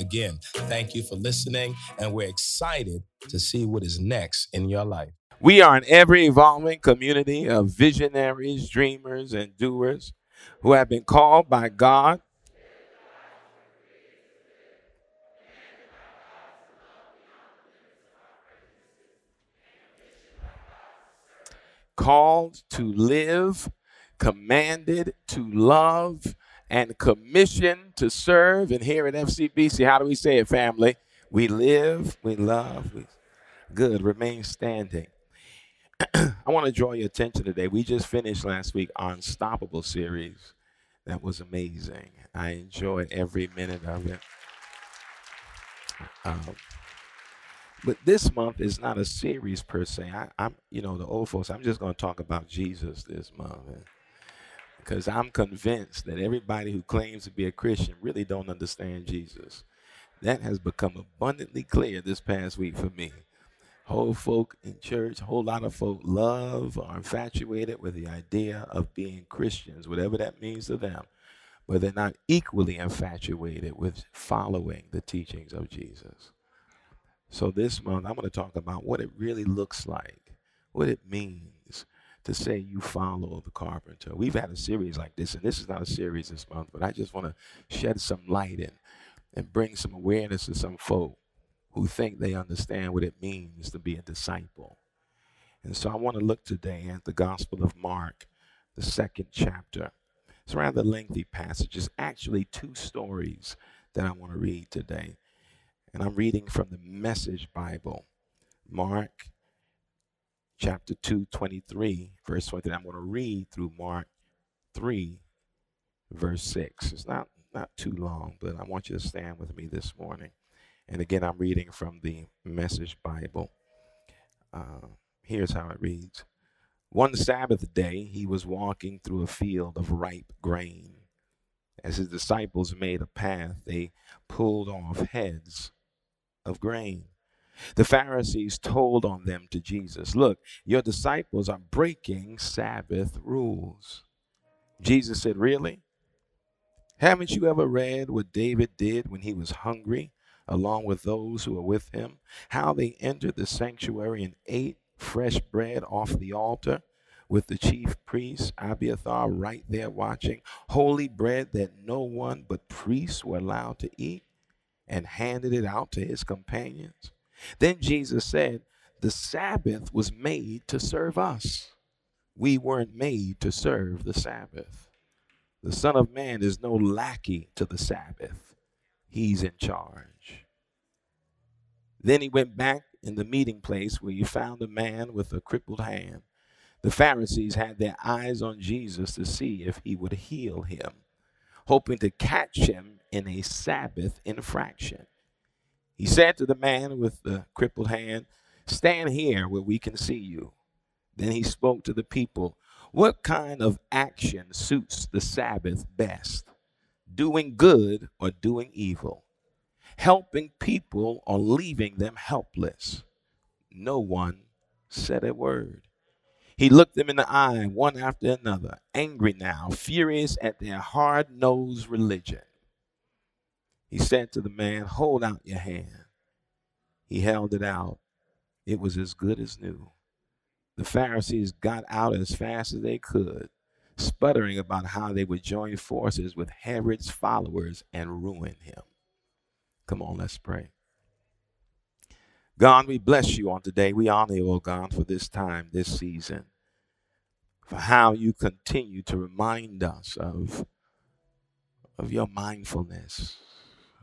Again, thank you for listening, and we're excited to see what is next in your life. We are an ever evolving community of visionaries, dreamers, and doers who have been called by God. Called to live, commanded to love, and commissioned to serve. And here at FCBC, how do we say it, family? We live, we love, we good, remain standing. I want to draw your attention today. We just finished last week Unstoppable series. That was amazing. I enjoyed every minute of it. Um, but this month is not a series per se. I, am you know, the old folks. I'm just going to talk about Jesus this month because I'm convinced that everybody who claims to be a Christian really don't understand Jesus. That has become abundantly clear this past week for me. Whole folk in church, whole lot of folk love or infatuated with the idea of being Christians, whatever that means to them, but they're not equally infatuated with following the teachings of Jesus. So this month, I'm going to talk about what it really looks like, what it means to say you follow the carpenter. We've had a series like this, and this is not a series this month, but I just want to shed some light in and bring some awareness to some folk who think they understand what it means to be a disciple. And so I want to look today at the Gospel of Mark, the second chapter. It's a rather lengthy passage. It's actually two stories that I want to read today. And I'm reading from the Message Bible, Mark chapter 2, 23, verse 23. I'm going to read through Mark 3, verse 6. It's not, not too long, but I want you to stand with me this morning. And again, I'm reading from the Message Bible. Uh, here's how it reads One Sabbath day, he was walking through a field of ripe grain. As his disciples made a path, they pulled off heads of grain the Pharisees told on them to Jesus, Look, your disciples are breaking Sabbath rules. Jesus said, Really? Haven't you ever read what David did when he was hungry, along with those who were with him? How they entered the sanctuary and ate fresh bread off the altar with the chief priest, Abiathar, right there watching, holy bread that no one but priests were allowed to eat, and handed it out to his companions? Then Jesus said, The Sabbath was made to serve us. We weren't made to serve the Sabbath. The Son of Man is no lackey to the Sabbath, He's in charge. Then he went back in the meeting place where he found a man with a crippled hand. The Pharisees had their eyes on Jesus to see if he would heal him, hoping to catch him in a Sabbath infraction. He said to the man with the crippled hand, Stand here where we can see you. Then he spoke to the people, What kind of action suits the Sabbath best? Doing good or doing evil? Helping people or leaving them helpless? No one said a word. He looked them in the eye, one after another, angry now, furious at their hard nosed religion. He said to the man, Hold out your hand. He held it out. It was as good as new. The Pharisees got out as fast as they could, sputtering about how they would join forces with Herod's followers and ruin him. Come on, let's pray. God, we bless you on today. We honor you, oh God, for this time, this season, for how you continue to remind us of, of your mindfulness,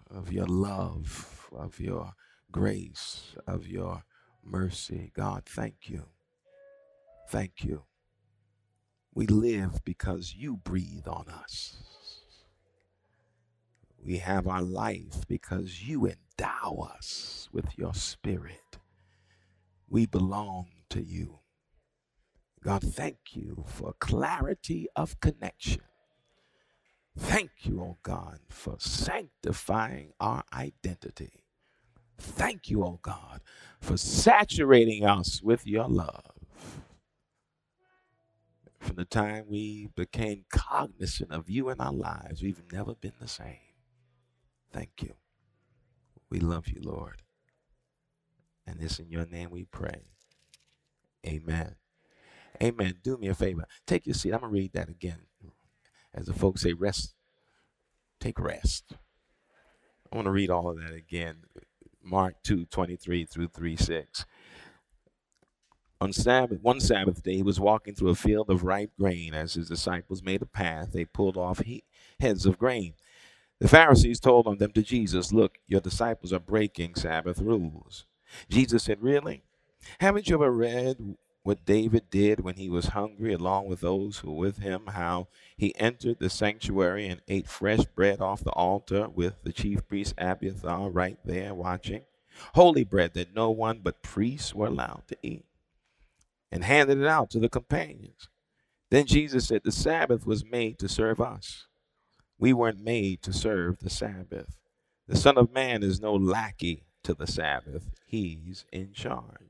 of your love, of your grace, of your mercy. God, thank you. Thank you. We live because you breathe on us. We have our life because you endow us with your spirit. We belong to you. God, thank you for clarity of connection. Thank you, oh God, for sanctifying our identity. Thank you, oh God, for saturating us with your love. From the time we became cognizant of you in our lives, we've never been the same. Thank you. We love you, Lord. And it's in your name we pray. Amen. Amen. Do me a favor. Take your seat. I'm going to read that again. As the folks say, rest. Take rest. I want to read all of that again. Mark 2 23 through 3 6. On Sabbath, one Sabbath day, he was walking through a field of ripe grain. As his disciples made a path, they pulled off he- heads of grain. The Pharisees told on them to Jesus, Look, your disciples are breaking Sabbath rules. Jesus said, Really? Haven't you ever read what David did when he was hungry, along with those who were with him, how he entered the sanctuary and ate fresh bread off the altar with the chief priest Abiathar right there watching? Holy bread that no one but priests were allowed to eat, and handed it out to the companions. Then Jesus said, The Sabbath was made to serve us. We weren't made to serve the Sabbath. The Son of Man is no lackey to the Sabbath, he's in charge.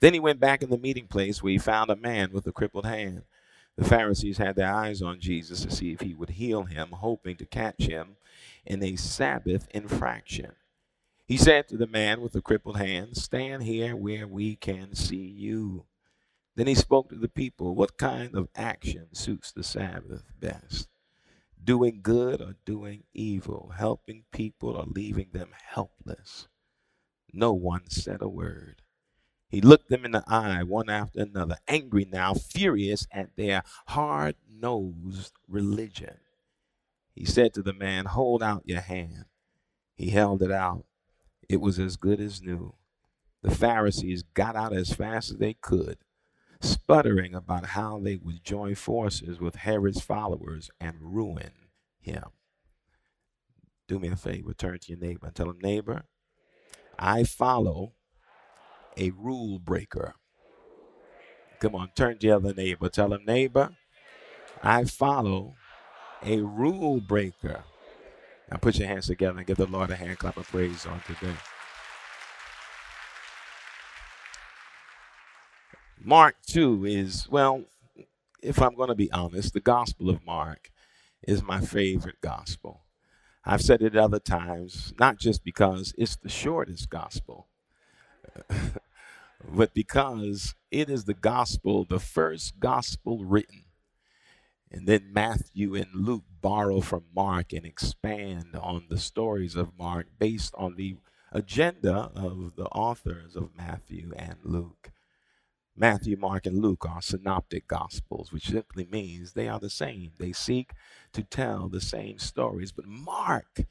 Then he went back in the meeting place where he found a man with a crippled hand. The Pharisees had their eyes on Jesus to see if he would heal him, hoping to catch him in a Sabbath infraction. He said to the man with the crippled hand, Stand here where we can see you. Then he spoke to the people, What kind of action suits the Sabbath best? Doing good or doing evil, helping people or leaving them helpless? No one said a word. He looked them in the eye, one after another, angry now, furious at their hard nosed religion. He said to the man, Hold out your hand. He held it out. It was as good as new. The Pharisees got out as fast as they could, sputtering about how they would join forces with Herod's followers and ruin him. Do me a favor, turn to your neighbor and tell him, Neighbor, I follow a rule breaker. Come on, turn to the other neighbor. Tell him, neighbor, I follow a rule breaker. Now put your hands together and give the Lord a hand clap of praise on today. Mark 2 is, well, if I'm going to be honest, the Gospel of Mark is my favorite gospel. I've said it other times, not just because it's the shortest gospel, but because it is the gospel, the first gospel written. And then Matthew and Luke borrow from Mark and expand on the stories of Mark based on the agenda of the authors of Matthew and Luke. Matthew, Mark, and Luke are synoptic gospels, which simply means they are the same. They seek to tell the same stories. But Mark,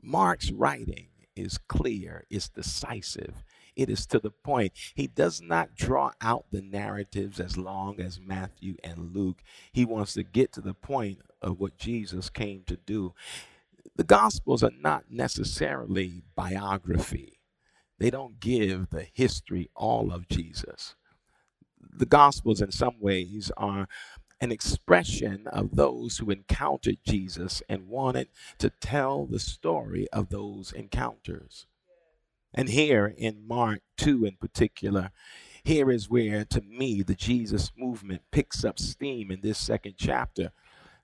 Mark's writing is clear, it's decisive, it is to the point. He does not draw out the narratives as long as Matthew and Luke. He wants to get to the point of what Jesus came to do. The Gospels are not necessarily biography, they don't give the history all of Jesus the Gospels, in some ways, are an expression of those who encountered Jesus and wanted to tell the story of those encounters. And here in Mark 2 in particular, here is where, to me, the Jesus movement picks up steam in this second chapter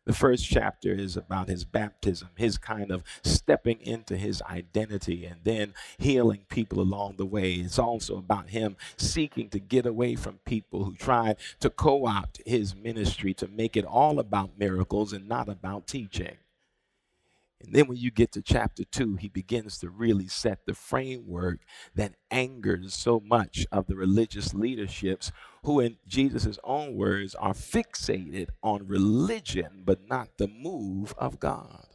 the first chapter is about his baptism, his kind of stepping into his identity and then healing people along the way. It's also about him seeking to get away from people who tried to co opt his ministry to make it all about miracles and not about teaching. And then when you get to chapter two, he begins to really set the framework that angers so much of the religious leaderships who, in Jesus' own words, are fixated on religion but not the move of God.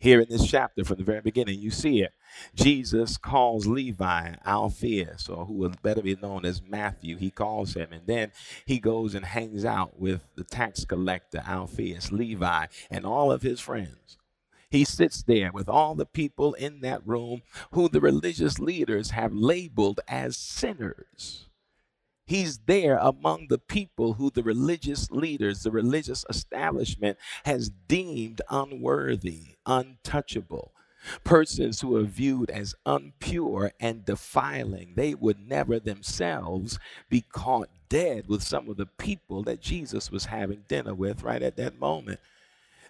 Here in this chapter, from the very beginning, you see it. Jesus calls Levi Alphaeus, or who would better be known as Matthew. He calls him, and then he goes and hangs out with the tax collector Alphaeus, Levi, and all of his friends. He sits there with all the people in that room who the religious leaders have labeled as sinners. He's there among the people who the religious leaders, the religious establishment has deemed unworthy, untouchable. Persons who are viewed as unpure and defiling. They would never themselves be caught dead with some of the people that Jesus was having dinner with right at that moment.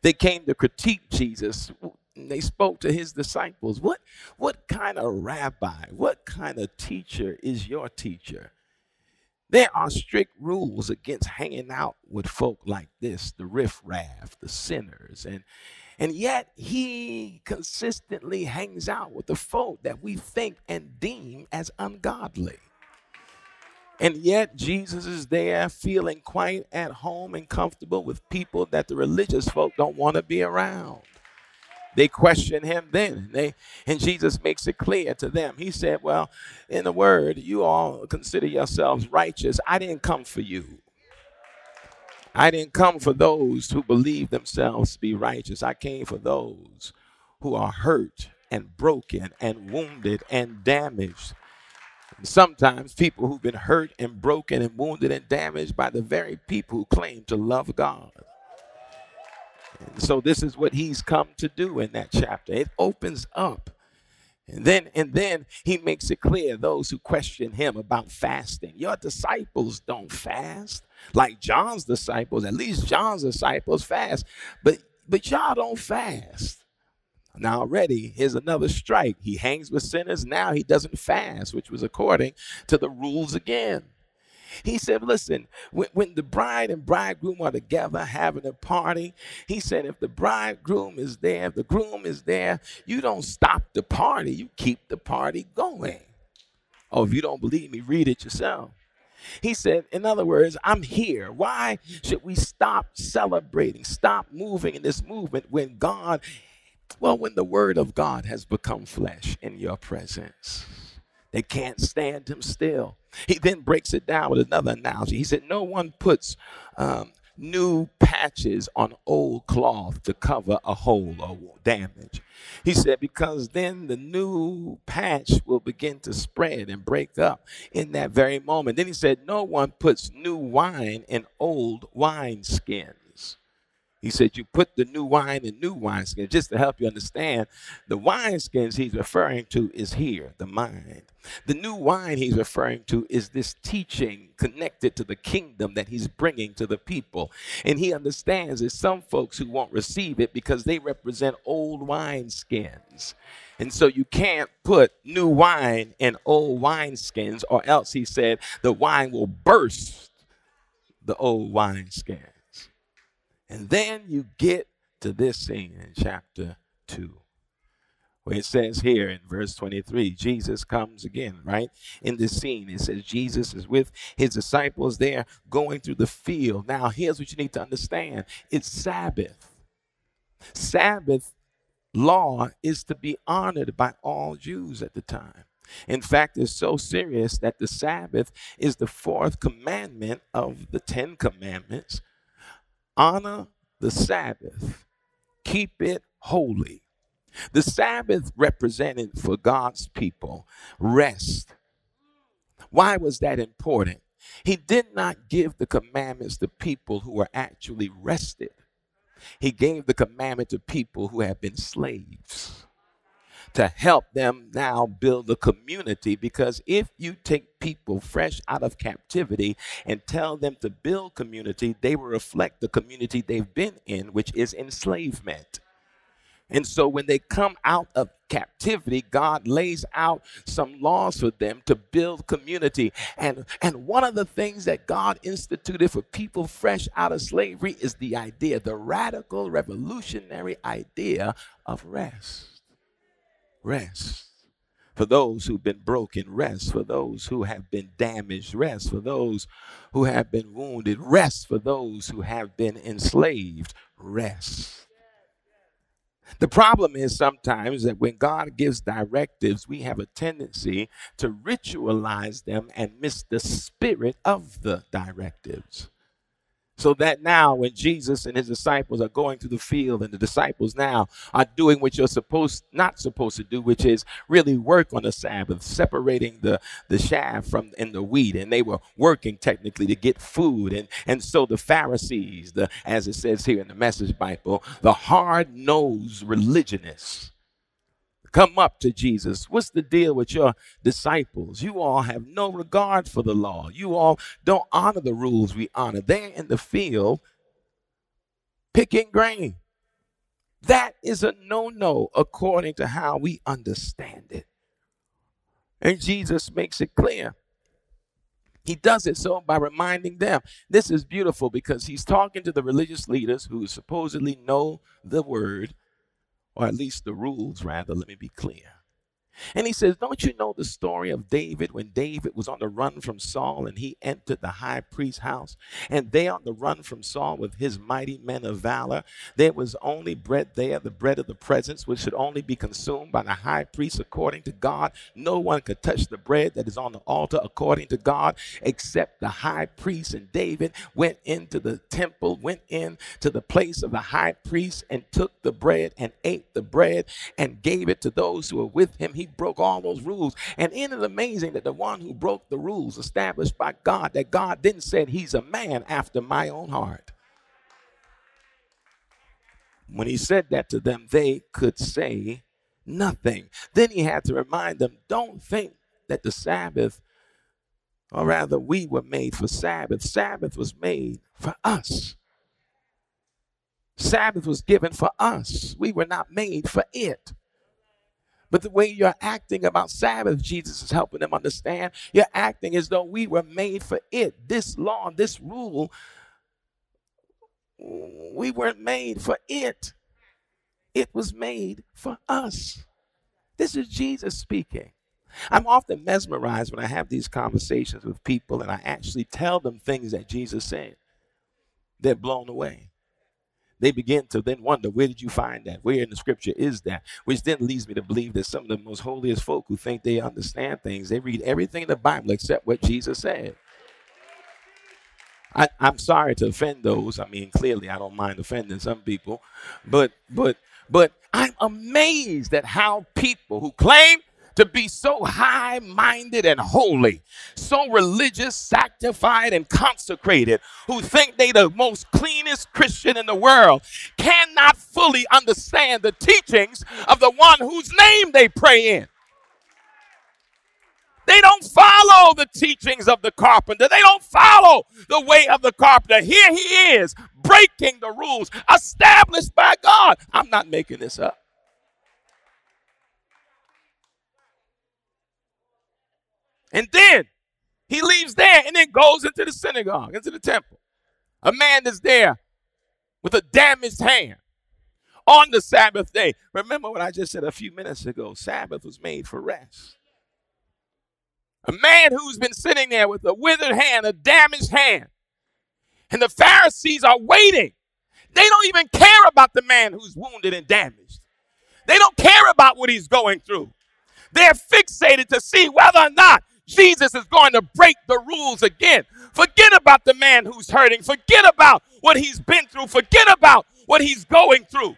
They came to critique Jesus. They spoke to his disciples. What, what kind of rabbi, what kind of teacher is your teacher? There are strict rules against hanging out with folk like this, the riffraff, the sinners, and and yet he consistently hangs out with the folk that we think and deem as ungodly. And yet Jesus is there feeling quite at home and comfortable with people that the religious folk don't want to be around. They question him then. And they and Jesus makes it clear to them. He said, Well, in the word, you all consider yourselves righteous. I didn't come for you. I didn't come for those who believe themselves to be righteous. I came for those who are hurt and broken and wounded and damaged. Sometimes people who've been hurt and broken and wounded and damaged by the very people who claim to love God. And so this is what he's come to do in that chapter. It opens up. And then and then he makes it clear those who question him about fasting. Your disciples don't fast. Like John's disciples, at least John's disciples fast. But but y'all don't fast. Now already here's another strike. He hangs with sinners. Now he doesn't fast, which was according to the rules again. He said, Listen, when, when, the bride and bridegroom are together having a party, he said, If the bridegroom is there, if the groom is there, you don't stop the party, you keep the party going. Oh, if you don't believe me, read it yourself. He said, in other words, I'm here. Why should we stop celebrating, stop moving in this movement when God, well, when the word of God has become flesh in your presence? They can't stand him still. He then breaks it down with another analogy. He said, No one puts um, new patches on old cloth to cover a hole or damage. He said, because then the new patch will begin to spread and break up in that very moment. Then he said, no one puts new wine in old wine skins. He said, You put the new wine in new wineskins. Just to help you understand, the wineskins he's referring to is here, the mind. The new wine he's referring to is this teaching connected to the kingdom that he's bringing to the people. And he understands there's some folks who won't receive it because they represent old wineskins. And so you can't put new wine in old wineskins, or else he said the wine will burst the old wineskins. And then you get to this scene in chapter 2, where it says here in verse 23 Jesus comes again, right? In this scene, it says Jesus is with his disciples there going through the field. Now, here's what you need to understand it's Sabbath. Sabbath law is to be honored by all Jews at the time. In fact, it's so serious that the Sabbath is the fourth commandment of the Ten Commandments honor the Sabbath, keep it holy. The Sabbath represented for God's people rest. Why was that important? He did not give the commandments to people who were actually rested. He gave the commandment to people who have been slaves to help them now build a community. Because if you take people fresh out of captivity and tell them to build community, they will reflect the community they've been in, which is enslavement. And so when they come out of captivity, God lays out some laws for them to build community. And, and one of the things that God instituted for people fresh out of slavery is the idea, the radical, revolutionary idea of rest rest. For those who've been broken, rest. For those who have been damaged, rest. For those who have been wounded, rest. For those who have been enslaved, rest. The problem is sometimes that when God gives directives, we have a tendency to ritualize them and miss the spirit of the directives. So that now, when Jesus and his disciples are going through the field, and the disciples now are doing what you're supposed not supposed to do, which is really work on the Sabbath, separating the, the chaff from in the wheat, and they were working technically to get food. And, and so the Pharisees, the as it says here in the message Bible, the hard-nosed religionists come up to Jesus. What's the deal with your disciples? You all have no regard for the law. You all don't honor the rules we honor. They're in the field picking grain. That is a no no according to how we understand it. And Jesus makes it clear. He does it so by reminding them. This is beautiful because he's talking to the religious leaders who supposedly know the word or at least the rules, rather, let me be clear. And he says, Don't you know the story of David when David was on the run from Saul and he entered the high priest's house? And they on the run from Saul with his mighty men of valor, there was only bread there, the bread of the presence, which should only be consumed by the high priest according to God. No one could touch the bread that is on the altar according to God except the high priest. And David went into the temple, went in to the place of the high priest, and took the bread and ate the bread and gave it to those who were with him. Broke all those rules. And isn't it amazing that the one who broke the rules established by God, that God then said he's a man after my own heart? When he said that to them, they could say nothing. Then he had to remind them don't think that the Sabbath, or rather, we were made for Sabbath. Sabbath was made for us. Sabbath was given for us. We were not made for it. But the way you're acting about Sabbath, Jesus is helping them understand. You're acting as though we were made for it. This law, this rule, we weren't made for it. It was made for us. This is Jesus speaking. I'm often mesmerized when I have these conversations with people and I actually tell them things that Jesus said. They're blown away they begin to then wonder, where did you find that? Where in the scripture is that? Which then leads me to believe that some of the most holiest folk who think they understand things, they read everything in the Bible except what Jesus said. I, I'm sorry to offend those. I mean, clearly I don't mind offending some people, but but but I'm amazed at how people who claim to be so high minded and holy, so religious, sanctified, and consecrated, who think they the most cleanest Christian in the world, cannot fully understand the teachings of the one whose name they pray in. They don't follow the teachings of the carpenter. They don't follow the way of the carpenter. Here he is, breaking the rules established by God. I'm not making this up. And then he leaves there and then goes into the synagogue, into the temple. A man is there with a damaged hand on the Sabbath day. Remember what I just said a few minutes ago Sabbath was made for rest. A man who's been sitting there with a withered hand, a damaged hand. And the Pharisees are waiting. They don't even care about the man who's wounded and damaged. They don't care about what he's going through. They're fixated to see whether or not Jesus is going to break the rules again. Forget about the man who's hurting. Forget about what he's been through. Forget about what he's going through.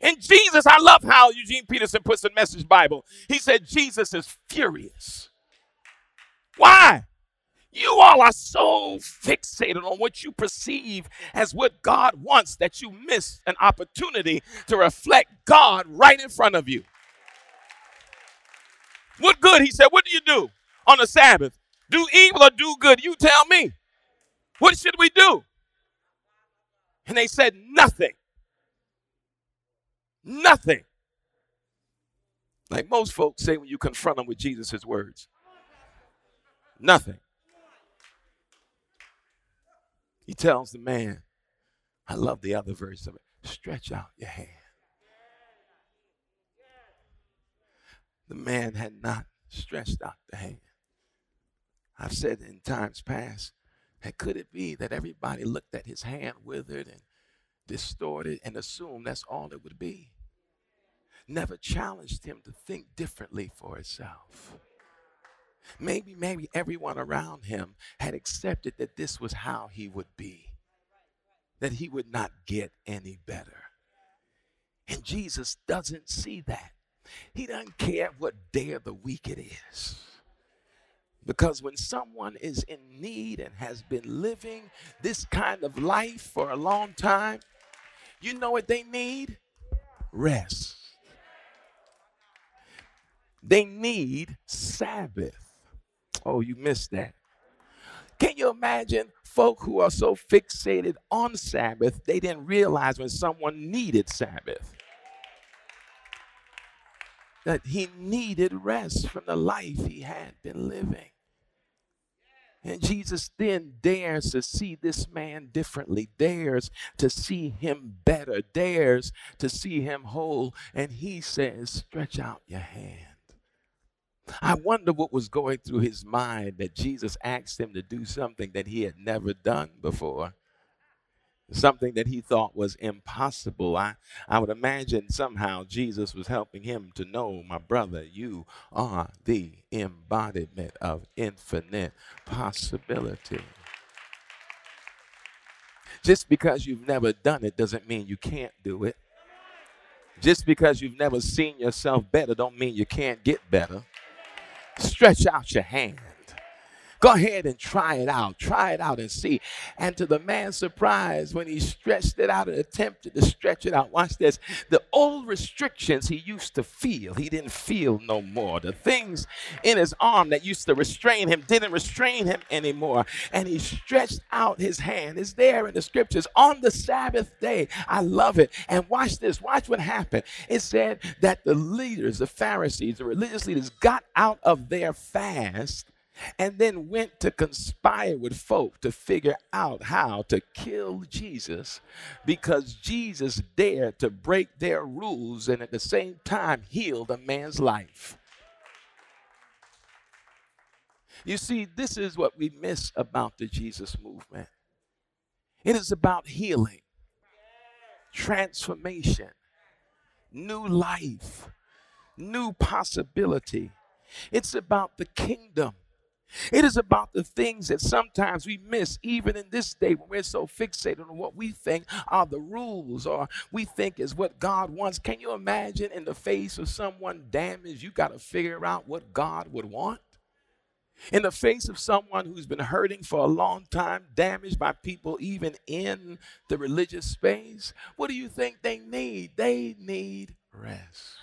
And Jesus, I love how Eugene Peterson puts the Message Bible. He said, Jesus is furious. Why? You all are so fixated on what you perceive as what God wants that you miss an opportunity to reflect God right in front of you. What good? He said, What do you do on the Sabbath? Do evil or do good? You tell me. What should we do? And they said, Nothing. Nothing. Like most folks say when you confront them with Jesus' words. Nothing. He tells the man, I love the other verse of it stretch out your hand. The man had not stretched out the hand. I've said in times past, that could it be that everybody looked at his hand withered and distorted and assumed that's all it would be? Never challenged him to think differently for himself. Maybe, maybe everyone around him had accepted that this was how he would be, that he would not get any better. And Jesus doesn't see that. He doesn't care what day of the week it is. Because when someone is in need and has been living this kind of life for a long time, you know what they need? Rest. They need Sabbath. Oh, you missed that. Can you imagine folk who are so fixated on Sabbath, they didn't realize when someone needed Sabbath? That he needed rest from the life he had been living. And Jesus then dares to see this man differently, dares to see him better, dares to see him whole. And he says, Stretch out your hand. I wonder what was going through his mind that Jesus asked him to do something that he had never done before something that he thought was impossible. I, I would imagine somehow Jesus was helping him to know, my brother, you are the embodiment of infinite possibility. Just because you've never done it doesn't mean you can't do it. Just because you've never seen yourself better don't mean you can't get better. Stretch out your hand. Go ahead and try it out. Try it out and see. And to the man's surprise, when he stretched it out and attempted to stretch it out, watch this. The old restrictions he used to feel, he didn't feel no more. The things in his arm that used to restrain him didn't restrain him anymore. And he stretched out his hand. It's there in the scriptures on the Sabbath day. I love it. And watch this. Watch what happened. It said that the leaders, the Pharisees, the religious leaders, got out of their fast and then went to conspire with folk to figure out how to kill Jesus because Jesus dared to break their rules and at the same time heal a man's life. You see, this is what we miss about the Jesus movement it is about healing, transformation, new life, new possibility. It's about the kingdom. It is about the things that sometimes we miss, even in this day when we're so fixated on what we think are the rules or we think is what God wants. Can you imagine in the face of someone damaged, you got to figure out what God would want? In the face of someone who's been hurting for a long time, damaged by people even in the religious space, what do you think they need? They need rest.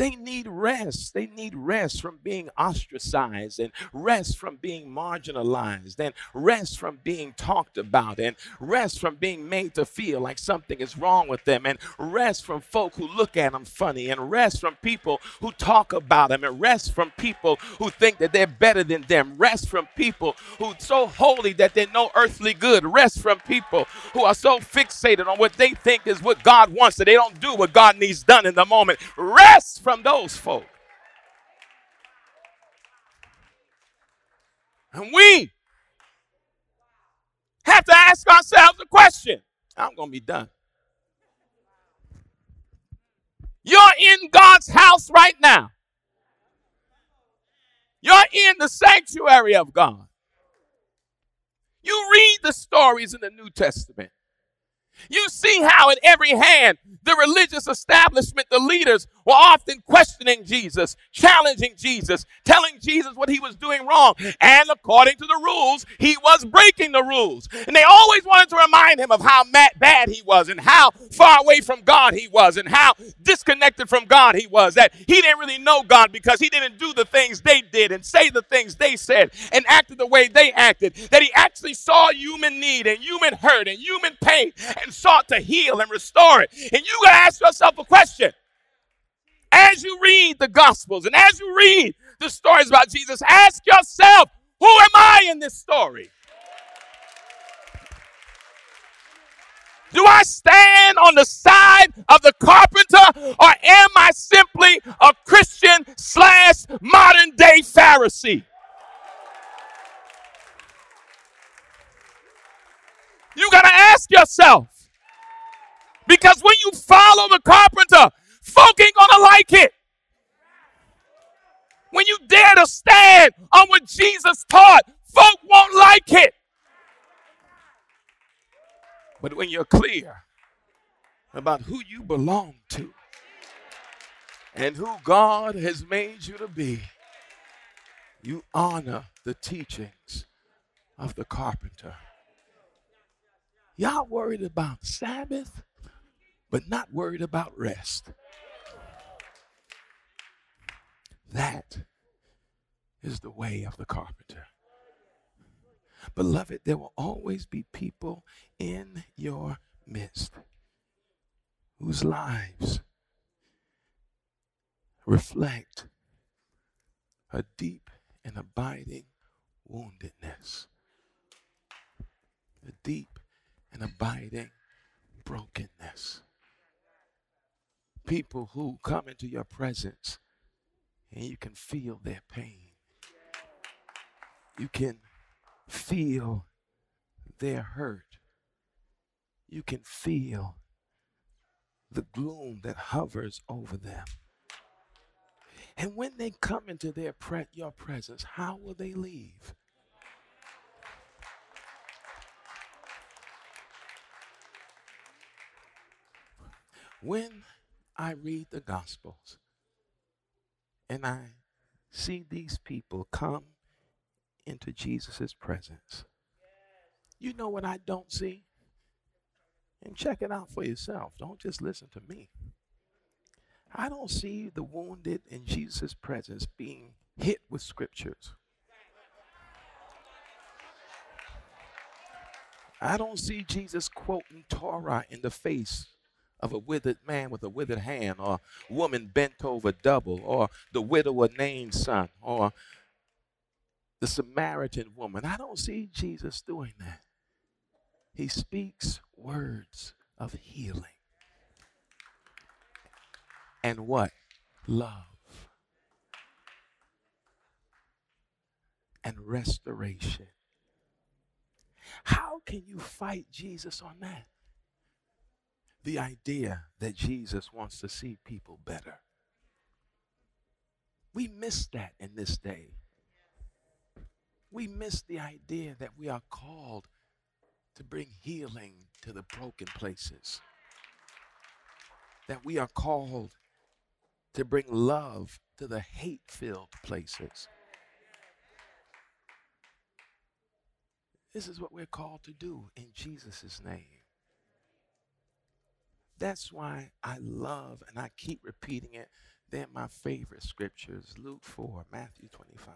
They need rest. They need rest from being ostracized and rest from being marginalized and rest from being talked about and rest from being made to feel like something is wrong with them and rest from folk who look at them funny and rest from people who talk about them and rest from people who think that they're better than them. Rest from people who so holy that they're no earthly good. Rest from people who are so fixated on what they think is what God wants that they don't do what God needs done in the moment. Rest from those folk. And we have to ask ourselves a question. I'm going to be done. You're in God's house right now. You're in the sanctuary of God. You read the stories in the New Testament. You see how, in every hand, the religious establishment, the leaders, were often questioning Jesus, challenging Jesus, telling Jesus what he was doing wrong. And according to the rules, he was breaking the rules. And they always wanted to remind him of how bad he was and how far away from God he was and how disconnected from God he was. That he didn't really know God because he didn't do the things they did and say the things they said and acted the way they acted. That he actually saw human need and human hurt and human pain and sought to heal and restore it. And you got to ask yourself a question. As you read the Gospels and as you read the stories about Jesus, ask yourself, who am I in this story? Do I stand on the side of the carpenter or am I simply a Christian slash modern day Pharisee? You got to ask yourself. Because when you follow the carpenter, folk ain't gonna like it. When you dare to stand on what Jesus taught, folk won't like it. But when you're clear about who you belong to and who God has made you to be, you honor the teachings of the carpenter. Y'all worried about Sabbath, but not worried about rest. That is the way of the carpenter. Beloved, there will always be people in your midst whose lives reflect a deep and abiding woundedness, a deep and abiding brokenness. People who come into your presence and you can feel their pain. You can feel their hurt. You can feel the gloom that hovers over them. And when they come into their pre- your presence, how will they leave? When I read the Gospels and I see these people come into Jesus' presence, you know what I don't see? And check it out for yourself. Don't just listen to me. I don't see the wounded in Jesus' presence being hit with scriptures. I don't see Jesus quoting Torah in the face of a withered man with a withered hand, or woman bent over double, or the widow of Nain's son, or the Samaritan woman. I don't see Jesus doing that. He speaks words of healing. And what? Love. And restoration. How can you fight Jesus on that? The idea that Jesus wants to see people better. We miss that in this day. We miss the idea that we are called to bring healing to the broken places. That we are called to bring love to the hate filled places. This is what we're called to do in Jesus' name. That's why I love, and I keep repeating it, they're my favorite scriptures Luke 4, Matthew 25.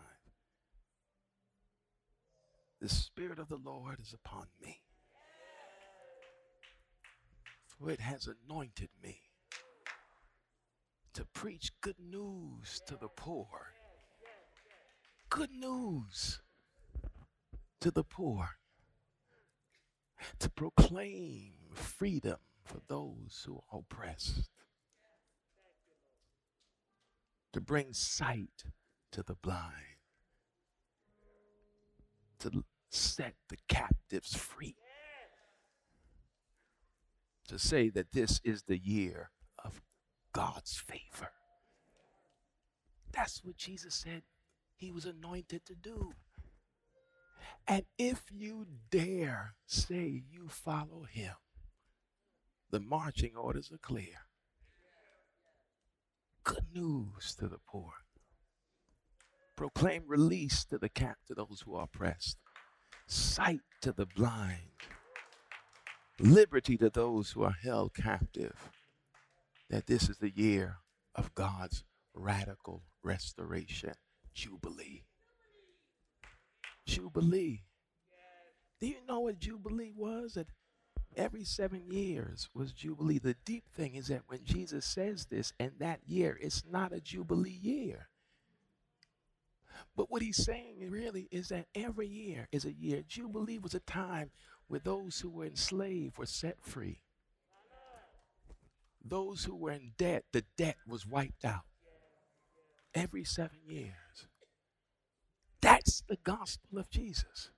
The Spirit of the Lord is upon me, for it has anointed me to preach good news to the poor. Good news to the poor. To proclaim freedom for those who are oppressed. To bring sight to the blind. To set the captives free. To say that this is the year of God's favor. That's what Jesus said he was anointed to do. And if you dare say you follow him, the marching orders are clear. Good news to the poor. Proclaim release to the captive, to those who are oppressed. Sight to the blind. Liberty to those who are held captive that this is the year of God's radical restoration, Jubilee. Jubilee. Do you know what Jubilee was? Every seven years was Jubilee. The deep thing is that when Jesus says this, and that year, it's not a Jubilee year. But what he's saying really is that every year is a year. Jubilee was a time where those who were enslaved were set free those who were in debt, the debt was wiped out every seven years. That's the gospel of Jesus.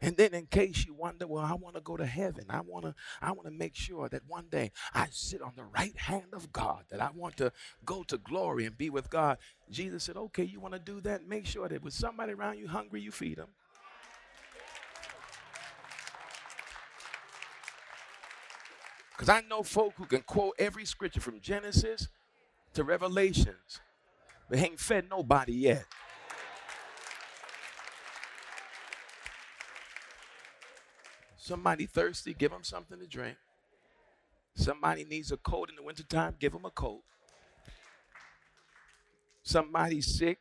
And then in case you wonder, well, I want to go to heaven. I want to I want to make sure that one day I sit on the right hand of God, that I want to go to glory and be with God. Jesus said, "Okay, you want to do that? Make sure that with somebody around you hungry, you feed them." Because I know folk who can quote every scripture from Genesis to Revelations, but ain't fed nobody yet. Somebody thirsty, give them something to drink. Somebody needs a coat in the wintertime, give them a coat. Somebody sick,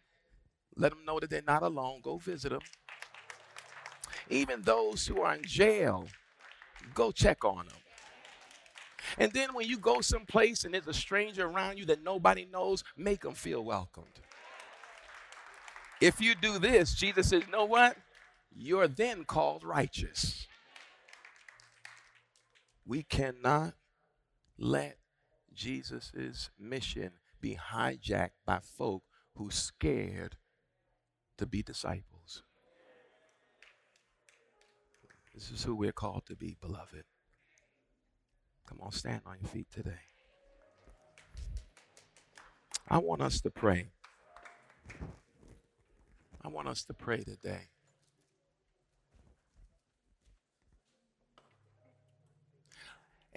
let them know that they're not alone, go visit them. Even those who are in jail, go check on them. And then when you go someplace and there's a stranger around you that nobody knows, make them feel welcomed. If you do this, Jesus says, you know what? You're then called righteous. We cannot let Jesus' mission be hijacked by folk who's scared to be disciples. This is who we're called to be, beloved. Come on, stand on your feet today. I want us to pray. I want us to pray today.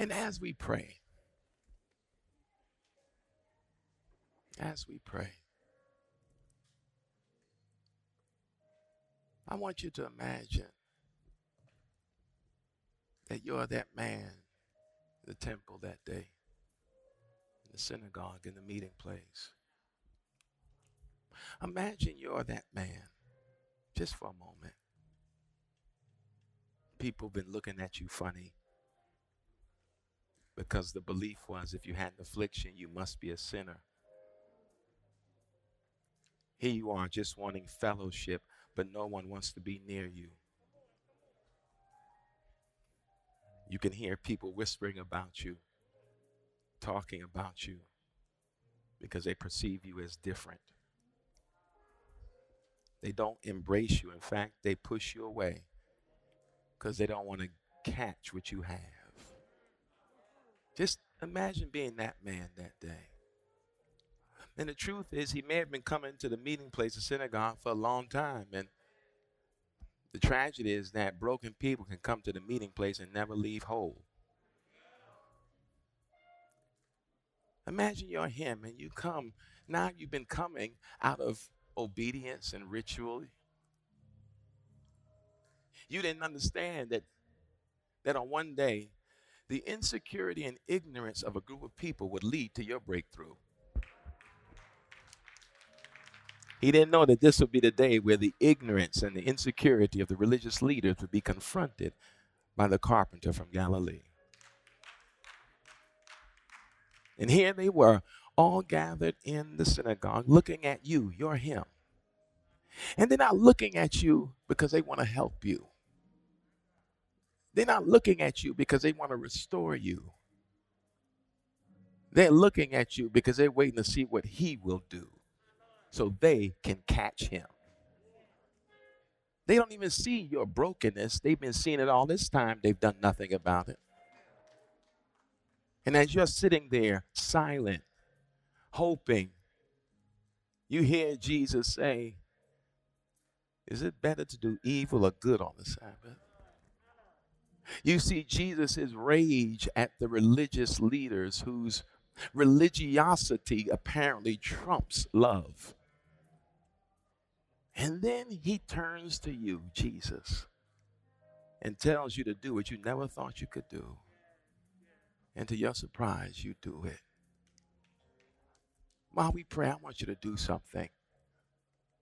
And as we pray, as we pray, I want you to imagine that you're that man the temple that day, in the synagogue, in the meeting place. Imagine you're that man, just for a moment. People have been looking at you funny because the belief was if you had an affliction, you must be a sinner. Here you are just wanting fellowship, but no one wants to be near you. You can hear people whispering about you, talking about you, because they perceive you as different. They don't embrace you. In fact, they push you away because they don't want to catch what you have. Just imagine being that man that day. And the truth is, he may have been coming to the meeting place, the synagogue, for a long time. And the tragedy is that broken people can come to the meeting place and never leave whole. Imagine you're him and you come. Now you've been coming out of obedience and ritual. You didn't understand that that on one day the insecurity and ignorance of a group of people would lead to your breakthrough. He didn't know that this would be the day where the ignorance and the insecurity of the religious leaders would be confronted by the carpenter from Galilee. And here they were, all gathered in the synagogue, looking at you, you're him. And they're not looking at you because they want to help you. They're not looking at you because they want to restore you. They're looking at you because they're waiting to see what he will do so they can catch him. They don't even see your brokenness. They've been seeing it all this time. They've done nothing about it. And as you're sitting there silent, hoping, you hear Jesus say, Is it better to do evil or good on the Sabbath? You see Jesus' rage at the religious leaders whose religiosity apparently trumps love. And then he turns to you, Jesus, and tells you to do what you never thought you could do. And to your surprise, you do it. While we pray, I want you to do something.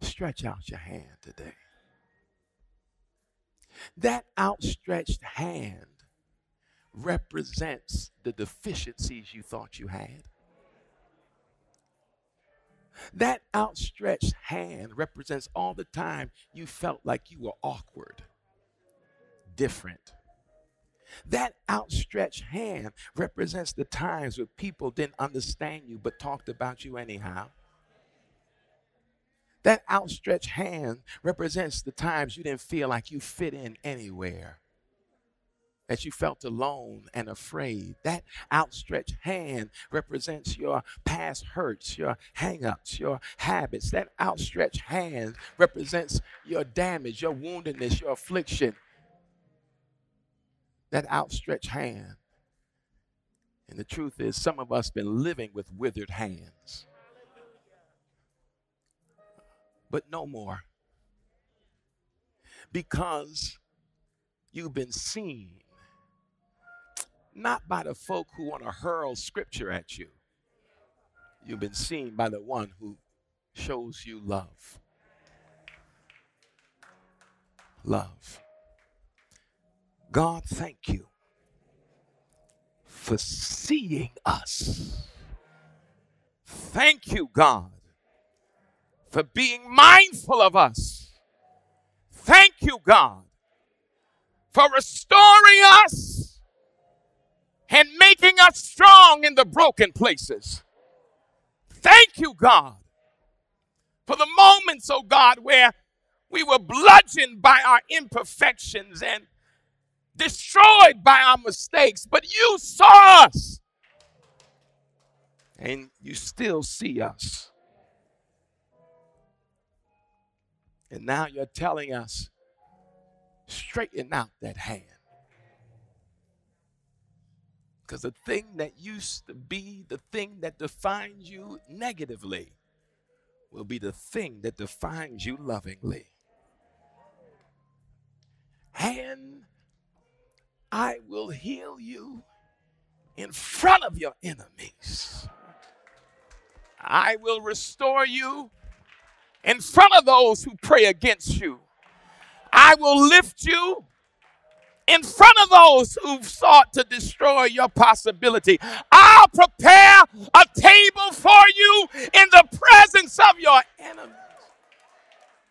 Stretch out your hand today. That outstretched hand represents the deficiencies you thought you had. That outstretched hand represents all the time you felt like you were awkward, different. That outstretched hand represents the times where people didn't understand you but talked about you anyhow. That outstretched hand represents the times you didn't feel like you fit in anywhere that you felt alone and afraid. That outstretched hand represents your past hurts, your hangups, your habits. That outstretched hand represents your damage, your woundedness, your affliction. That outstretched hand. And the truth is, some of us been living with withered hands. But no more. Because you've been seen not by the folk who want to hurl scripture at you. You've been seen by the one who shows you love. Love. God, thank you for seeing us. Thank you, God, for being mindful of us. Thank you, God, for restoring us and making us strong in the broken places. Thank you, God, for the moments, oh God, where we were bludgeoned by our imperfections and destroyed by our mistakes, but you saw us and you still see us. And now you're telling us, straighten out that hand. Because the thing that used to be the thing that defines you negatively will be the thing that defines you lovingly. And I will heal you in front of your enemies. I will restore you in front of those who pray against you. I will lift you in front of those who've sought to destroy your possibility. I'll prepare a table for you in the presence of your enemies.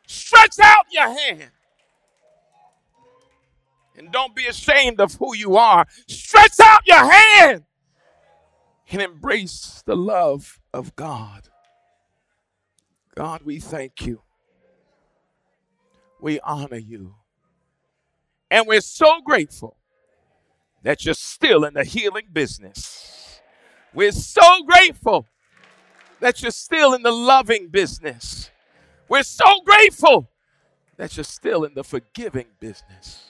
Stretch out your hand. And don't be ashamed of who you are. Stretch out your hand and embrace the love of God. God, we thank you. We honor you. And we're so grateful that you're still in the healing business. We're so grateful that you're still in the loving business. We're so grateful that you're still in the forgiving business.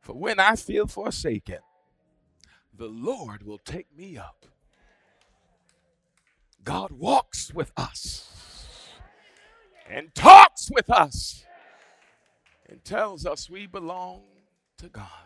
For when I feel forsaken, the Lord will take me up. God walks with us and talks with us and tells us we belong to God.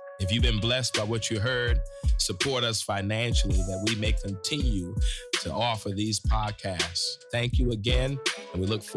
if you've been blessed by what you heard, support us financially that we may continue to offer these podcasts. Thank you again, and we look forward.